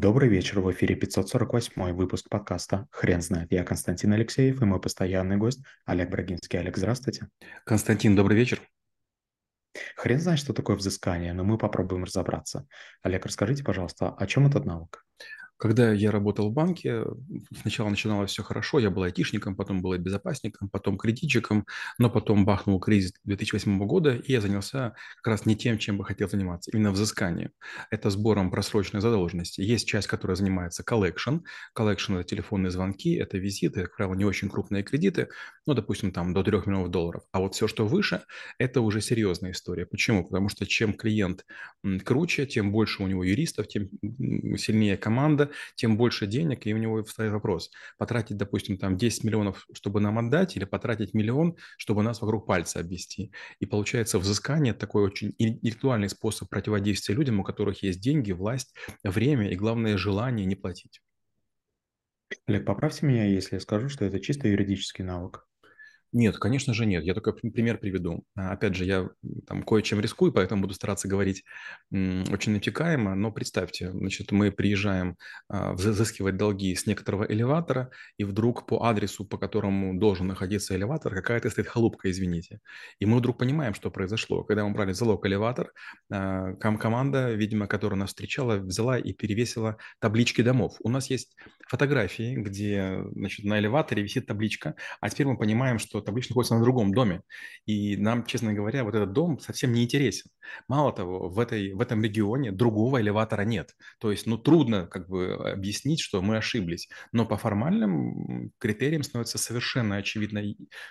Добрый вечер, в эфире 548 выпуск подкаста «Хрен знает». Я Константин Алексеев и мой постоянный гость Олег Брагинский. Олег, здравствуйте. Константин, добрый вечер. Хрен знает, что такое взыскание, но мы попробуем разобраться. Олег, расскажите, пожалуйста, о чем этот навык? Когда я работал в банке, сначала начиналось все хорошо, я был айтишником, потом был безопасником, потом кредитчиком, но потом бахнул кризис 2008 года, и я занялся как раз не тем, чем бы хотел заниматься, именно взысканием. Это сбором просроченной задолженности. Есть часть, которая занимается collection. Collection – это телефонные звонки, это визиты, как правило, не очень крупные кредиты, ну, допустим, там до 3 миллионов долларов. А вот все, что выше, это уже серьезная история. Почему? Потому что чем клиент круче, тем больше у него юристов, тем сильнее команда, тем больше денег, и у него встает вопрос, потратить, допустим, там 10 миллионов, чтобы нам отдать, или потратить миллион, чтобы нас вокруг пальца обвести. И получается взыскание такой очень интеллектуальный способ противодействия людям, у которых есть деньги, власть, время и, главное, желание не платить. Олег, поправьте меня, если я скажу, что это чисто юридический навык. Нет, конечно же нет. Я только пример приведу. А, опять же, я там кое-чем рискую, поэтому буду стараться говорить очень натекаемо. Но представьте, значит, мы приезжаем а, взыскивать долги с некоторого элеватора, и вдруг по адресу, по которому должен находиться элеватор, какая-то стоит халупка, извините. И мы вдруг понимаем, что произошло. Когда мы брали залог элеватор, а, команда, видимо, которая нас встречала, взяла и перевесила таблички домов. У нас есть фотографии, где значит, на элеваторе висит табличка, а теперь мы понимаем, что что табличка находится на другом доме. И нам, честно говоря, вот этот дом совсем не интересен. Мало того, в, этой, в этом регионе другого элеватора нет. То есть, ну, трудно как бы объяснить, что мы ошиблись. Но по формальным критериям становится совершенно очевидно,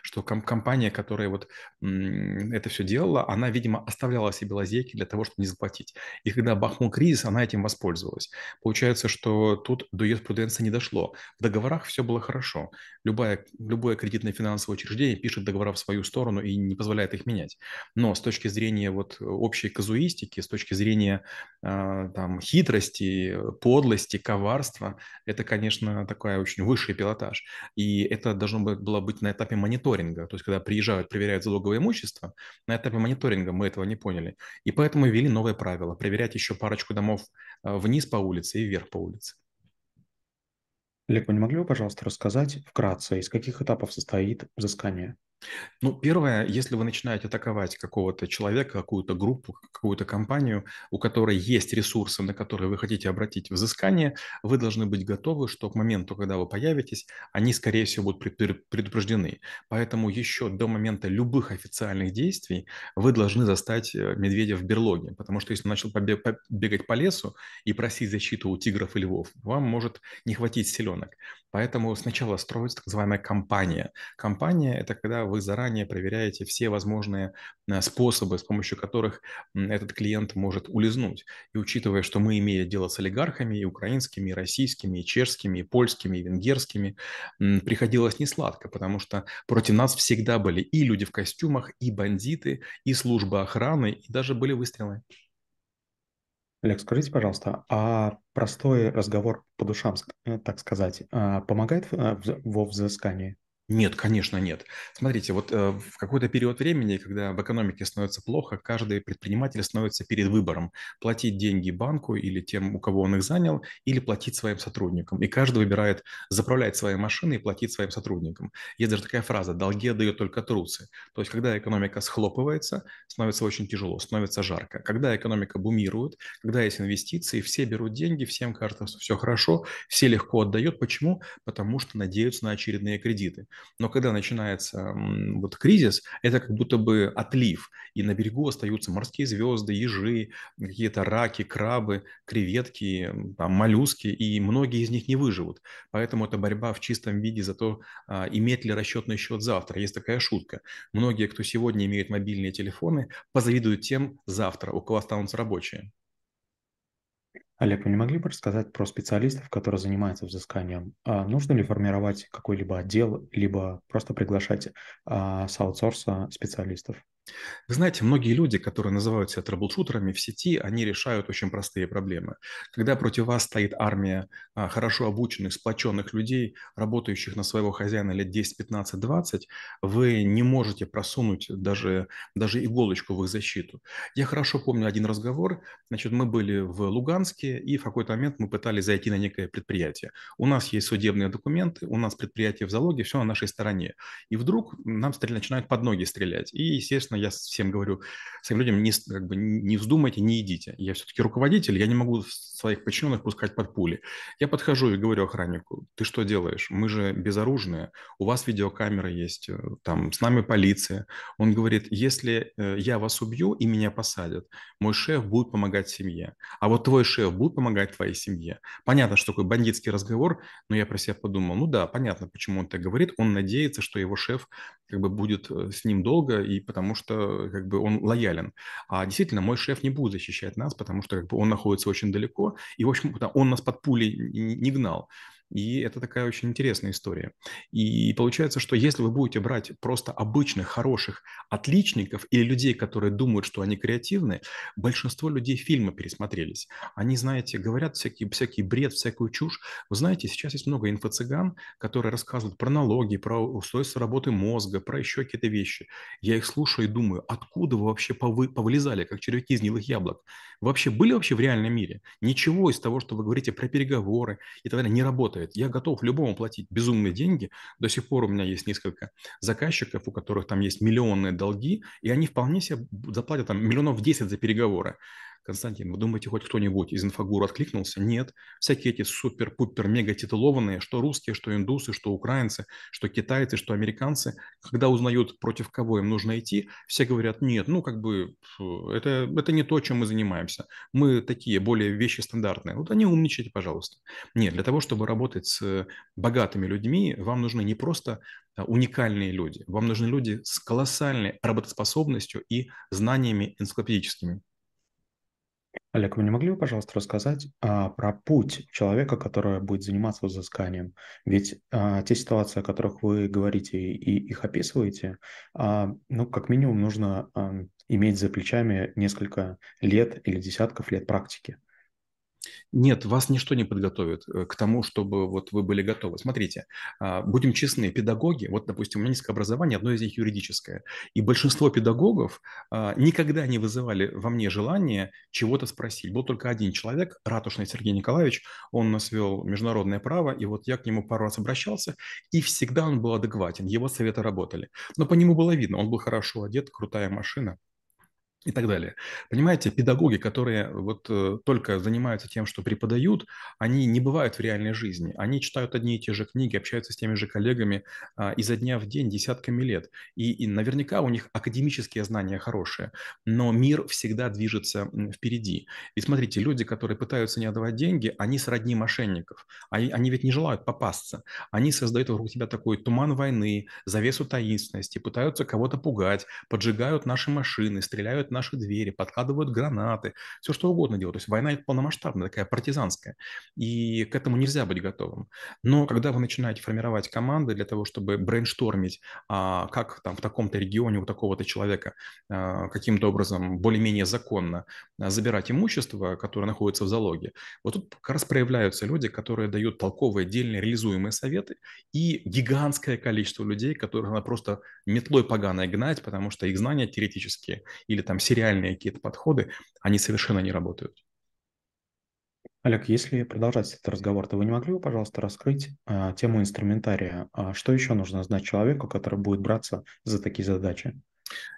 что ком- компания, которая вот это все делала, она, видимо, оставляла себе лазейки для того, чтобы не заплатить. И когда бахнул кризис, она этим воспользовалась. Получается, что тут до юриспруденции не дошло. В договорах все было хорошо. Любая, любое кредитное финансовое учреждение учреждение пишет договора в свою сторону и не позволяет их менять. Но с точки зрения вот общей казуистики, с точки зрения э, там, хитрости, подлости, коварства, это, конечно, такой очень высший пилотаж. И это должно было быть на этапе мониторинга. То есть, когда приезжают, проверяют залоговое имущество, на этапе мониторинга мы этого не поняли. И поэтому ввели новое правило – проверять еще парочку домов э, вниз по улице и вверх по улице. Олег, вы не могли бы, пожалуйста, рассказать вкратце, из каких этапов состоит взыскание? Ну, первое, если вы начинаете атаковать какого-то человека, какую-то группу, какую-то компанию, у которой есть ресурсы, на которые вы хотите обратить взыскание, вы должны быть готовы, что к моменту, когда вы появитесь, они, скорее всего, будут предупреждены. Поэтому еще до момента любых официальных действий вы должны застать э, медведя в берлоге, потому что если он начал бегать по лесу и просить защиту у тигров и львов, вам может не хватить селенок. Поэтому сначала строится так называемая компания. Компания – это когда вы заранее проверяете все возможные э, способы, с помощью которых этот клиент может улизнуть. И учитывая, что мы имеем дело с олигархами и украинскими, и российскими, и чешскими, и польскими, и венгерскими, приходилось несладко, потому что против нас всегда были и люди в костюмах, и бандиты, и служба охраны, и даже были выстрелы. Олег, скажите, пожалуйста, а простой разговор по душам, э, так сказать, а, помогает э, во взыскании? Нет, конечно, нет. Смотрите, вот э, в какой-то период времени, когда в экономике становится плохо, каждый предприниматель становится перед выбором платить деньги банку или тем, у кого он их занял, или платить своим сотрудникам. И каждый выбирает заправлять свои машины и платить своим сотрудникам. Есть даже такая фраза «долги отдают только трусы». То есть, когда экономика схлопывается, становится очень тяжело, становится жарко. Когда экономика бумирует, когда есть инвестиции, все берут деньги, всем кажется, что все хорошо, все легко отдают. Почему? Потому что надеются на очередные кредиты. Но когда начинается вот кризис, это как будто бы отлив, и на берегу остаются морские звезды, ежи, какие-то раки, крабы, креветки, там, моллюски, и многие из них не выживут. Поэтому это борьба в чистом виде за то, а, иметь ли расчетный счет завтра. Есть такая шутка. Многие, кто сегодня имеет мобильные телефоны, позавидуют тем завтра, у кого останутся рабочие. Олег, вы не могли бы рассказать про специалистов, которые занимаются взысканием? А нужно ли формировать какой-либо отдел, либо просто приглашать а, с аутсорса специалистов? Вы знаете, многие люди, которые называют себя трэблшутерами в сети, они решают очень простые проблемы. Когда против вас стоит армия а, хорошо обученных, сплоченных людей, работающих на своего хозяина лет 10, 15, 20, вы не можете просунуть даже, даже иголочку в их защиту. Я хорошо помню один разговор. Значит, мы были в Луганске, и в какой-то момент мы пытались зайти на некое предприятие. У нас есть судебные документы, у нас предприятие в залоге, все на нашей стороне. И вдруг нам начинают под ноги стрелять. И, естественно, я всем говорю, своим людям не, как бы, не вздумайте, не идите. Я все-таки руководитель, я не могу своих подчиненных пускать под пули. Я подхожу и говорю охраннику, ты что делаешь? Мы же безоружные, у вас видеокамера есть, э, там с нами полиция. Он говорит, если э, я вас убью и меня посадят, мой шеф будет помогать семье, а вот твой шеф будет помогать твоей семье. Понятно, что такой бандитский разговор, но я про себя подумал, ну да, понятно, почему он так говорит. Он надеется, что его шеф как бы будет э, с ним долго, и потому что как бы он лоялен. А действительно, мой шеф не будет защищать нас, потому что как бы он находится очень далеко, и, в общем, он нас под пулей не гнал. И это такая очень интересная история. И получается, что если вы будете брать просто обычных, хороших отличников или людей, которые думают, что они креативны, большинство людей фильмы пересмотрелись. Они, знаете, говорят всякий, всякий бред, всякую чушь. Вы знаете, сейчас есть много инфо-цыган, которые рассказывают про налоги, про устройство работы мозга, про еще какие-то вещи. Я их слушаю и думаю, откуда вы вообще повы, повылезали, как червяки из гнилых яблок? Вы вообще были вообще в реальном мире? Ничего из того, что вы говорите про переговоры и так далее, не работает работает. Я готов любому платить безумные деньги. До сих пор у меня есть несколько заказчиков, у которых там есть миллионные долги, и они вполне себе заплатят там миллионов 10 за переговоры. Константин, вы думаете, хоть кто-нибудь из инфогур откликнулся? Нет. Всякие эти супер-пупер-мега титулованные, что русские, что индусы, что украинцы, что китайцы, что американцы, когда узнают, против кого им нужно идти, все говорят, нет, ну как бы это, это не то, чем мы занимаемся. Мы такие более вещи стандартные. Вот они умничайте, пожалуйста. Нет, для того, чтобы работать с богатыми людьми, вам нужны не просто а, уникальные люди, вам нужны люди с колоссальной работоспособностью и знаниями энциклопедическими. Олег, вы не могли бы, пожалуйста, рассказать а, про путь человека, который будет заниматься взысканием? Ведь а, те ситуации, о которых вы говорите и их описываете, а, ну, как минимум, нужно а, иметь за плечами несколько лет или десятков лет практики. Нет, вас ничто не подготовит э, к тому, чтобы вот вы были готовы. Смотрите, а, будем честны, педагоги, вот, допустим, у меня низкое образование, одно из них юридическое, и большинство педагогов а, никогда не вызывали во мне желание чего-то спросить. Был только один человек, ратушный Сергей Николаевич, он нас вел международное право, и вот я к нему пару раз обращался, и всегда он был адекватен, его советы работали. Но по нему было видно, он был хорошо одет, крутая машина, и так далее. Понимаете, педагоги, которые вот э, только занимаются тем, что преподают, они не бывают в реальной жизни. Они читают одни и те же книги, общаются с теми же коллегами а, изо дня в день десятками лет. И, и наверняка у них академические знания хорошие, но мир всегда движется впереди. И смотрите, люди, которые пытаются не отдавать деньги, они сродни мошенников. Они, они ведь не желают попасться. Они создают вокруг себя такой туман войны, завесу таинственности, пытаются кого-то пугать, поджигают наши машины, стреляют наши двери, подкладывают гранаты, все что угодно делают. То есть война полномасштабная, такая партизанская. И к этому нельзя быть готовым. Но когда вы начинаете формировать команды для того, чтобы брейнштормить, а, как там в таком-то регионе у такого-то человека а, каким-то образом более-менее законно а, забирать имущество, которое находится в залоге, вот тут как раз проявляются люди, которые дают толковые, дельные, реализуемые советы, и гигантское количество людей, которых надо просто метлой поганой гнать, потому что их знания теоретические или там сериальные какие-то подходы, они совершенно не работают. Олег, если продолжать этот разговор, то вы не могли бы, пожалуйста, раскрыть а, тему инструментария? А что еще нужно знать человеку, который будет браться за такие задачи?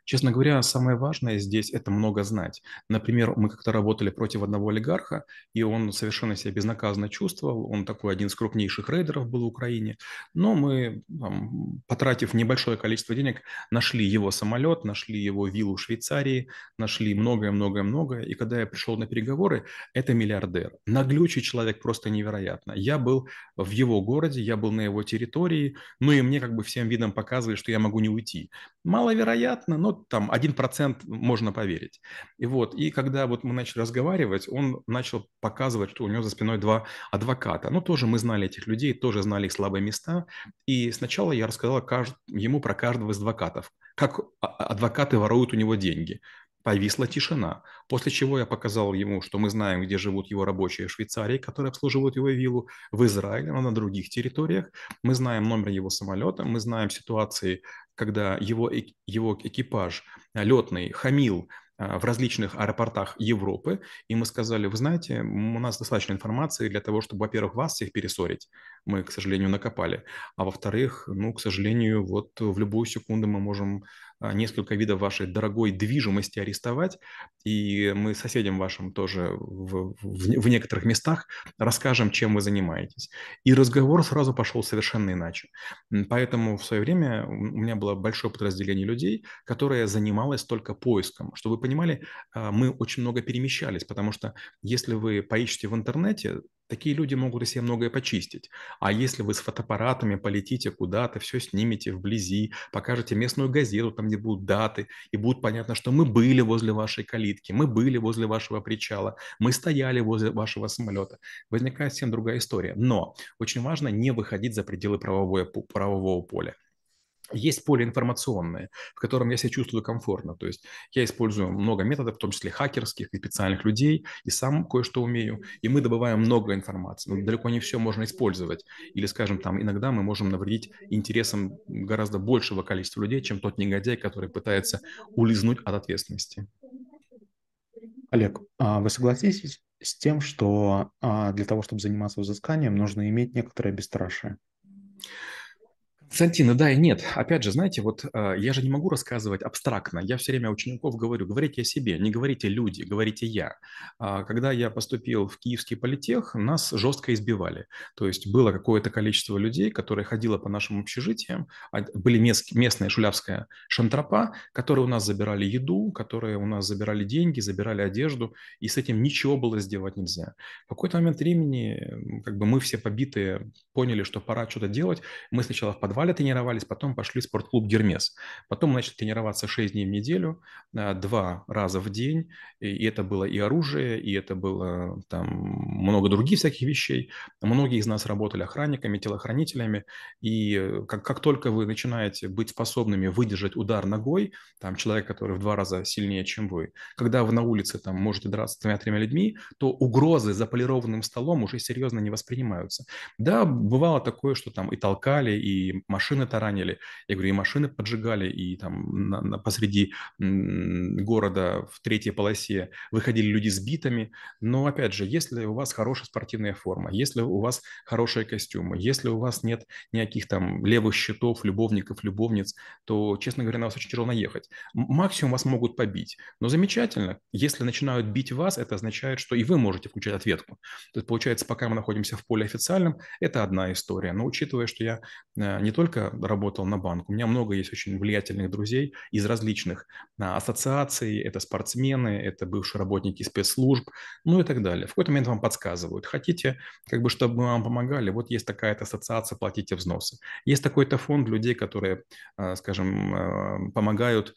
Честно говоря, самое важное здесь – это много знать. Например, мы как-то работали против одного олигарха, и он совершенно себя безнаказанно чувствовал. Он такой один из крупнейших рейдеров был в Украине. Но мы, там, потратив небольшое количество денег, нашли его самолет, нашли его виллу в Швейцарии, нашли многое-многое-многое. И когда я пришел на переговоры, это миллиардер. Наглючий человек просто невероятно. Я был в его городе, я был на его территории, ну и мне как бы всем видом показывали, что я могу не уйти. Маловероятно, но там, 1% можно поверить. И вот, и когда вот мы начали разговаривать, он начал показывать, что у него за спиной два адвоката. Ну, тоже мы знали этих людей, тоже знали их слабые места. И сначала я рассказал ему про каждого из адвокатов, как а, адвокаты воруют у него деньги. Повисла тишина, после чего я показал ему, что мы знаем, где живут его рабочие в Швейцарии, которые обслуживают его виллу, в Израиле, но на других территориях. Мы знаем номер его самолета, мы знаем ситуации, когда его, его экипаж летный хамил а, в различных аэропортах Европы, и мы сказали, вы знаете, у нас достаточно информации для того, чтобы, во-первых, вас всех перессорить, мы, к сожалению, накопали, а во-вторых, ну, к сожалению, вот в любую секунду мы можем несколько видов вашей дорогой движимости арестовать, и мы соседям вашим тоже в, в, в некоторых местах расскажем, чем вы занимаетесь. И разговор сразу пошел совершенно иначе. Поэтому в свое время у меня было большое подразделение людей, которое занималось только поиском. Чтобы вы понимали, а, мы очень много перемещались, потому что если вы поищете в интернете, Такие люди могут из себя многое почистить. А если вы с фотоаппаратами полетите куда-то, все снимете вблизи, покажете местную газету, там, где будут даты, и будет понятно, что мы были возле вашей калитки, мы были возле вашего причала, мы стояли возле вашего самолета, возникает совсем другая история. Но очень важно не выходить за пределы правового, правового поля есть поле информационное, в котором я себя чувствую комфортно. То есть я использую много методов, в том числе хакерских и специальных людей, и сам кое-что умею, и мы добываем много информации. Но далеко не все можно использовать. Или, скажем, там иногда мы можем навредить интересам гораздо большего количества людей, чем тот негодяй, который пытается улизнуть от ответственности. Олег, а вы согласитесь с тем, что а, для того, чтобы заниматься взысканием, нужно иметь некоторое бесстрашие? Константина, да и нет. Опять же, знаете, вот э, я же не могу рассказывать абстрактно. Я все время учеников говорю, говорите о себе, не говорите люди, говорите я. А, когда я поступил в Киевский политех, нас жестко избивали. То есть было какое-то количество людей, которые ходило по нашим общежитиям, были мест, местная шулявская шантропа, которые у нас забирали еду, которые у нас забирали деньги, забирали одежду, и с этим ничего было сделать нельзя. В какой-то момент времени как бы мы все побитые поняли, что пора что-то делать. Мы сначала в подвале подвале тренировались, потом пошли в спортклуб «Гермес». Потом начали тренироваться 6 дней в неделю, а, два раза в день. И это было и оружие, и это было там много других всяких вещей. Многие из нас работали охранниками, телохранителями. И э, как, как только вы начинаете быть способными выдержать удар ногой, там человек, который в два раза сильнее, чем вы, когда вы на улице там можете драться с тремя-тремя людьми, то угрозы за полированным столом уже серьезно не воспринимаются. Да, бывало такое, что там и толкали, и машины таранили, я говорю, и машины поджигали, и там на, на, посреди города в третьей полосе выходили люди с битами. Но, опять же, если у вас хорошая спортивная форма, если у вас хорошие костюмы, если у вас нет никаких там левых щитов, любовников, любовниц, то, честно говоря, на вас очень тяжело наехать. Максимум вас могут побить. Но замечательно, если начинают бить вас, это означает, что и вы можете включать ответку. То есть, получается, пока мы находимся в поле официальном, это одна история. Но учитывая, что я э, не только работал на банк, у меня много есть очень влиятельных друзей из различных а, ассоциаций, это спортсмены, это бывшие работники спецслужб, ну и так далее. В какой-то момент вам подсказывают, хотите, как бы, чтобы мы вам помогали, вот есть такая-то ассоциация, платите взносы. Есть такой-то фонд людей, которые, а, скажем, а, помогают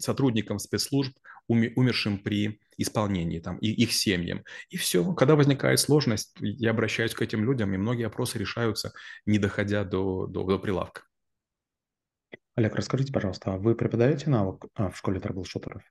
сотрудникам спецслужб, умершим при исполнении, там, и их семьям. И все. Когда возникает сложность, я обращаюсь к этим людям, и многие опросы решаются, не доходя до, до, до прилавка. Олег, расскажите, пожалуйста, а вы преподаете навык а, в школе трэбл-шутеров?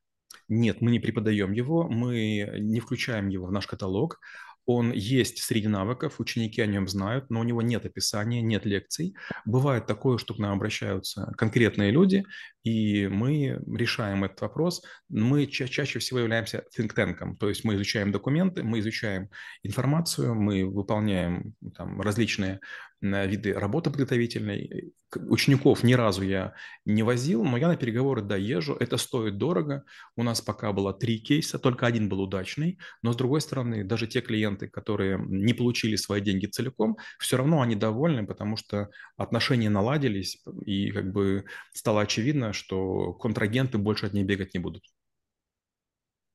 Нет, мы не преподаем его, мы не включаем его в наш каталог. Он есть среди навыков, ученики о нем знают, но у него нет описания, нет лекций. Бывает такое, что к нам обращаются конкретные люди, и мы решаем этот вопрос. Мы ча- чаще всего являемся think tank, то есть мы изучаем документы, мы изучаем информацию, мы выполняем там, различные виды работы подготовительной. Учеников ни разу я не возил, но я на переговоры да езжу. Это стоит дорого. У нас пока было три кейса, только один был удачный. Но с другой стороны, даже те клиенты, которые не получили свои деньги целиком, все равно они довольны, потому что отношения наладились и как бы стало очевидно, что контрагенты больше от ней бегать не будут.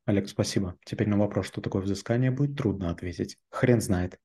Олег, спасибо. Теперь на вопрос, что такое взыскание, будет трудно ответить. Хрен знает.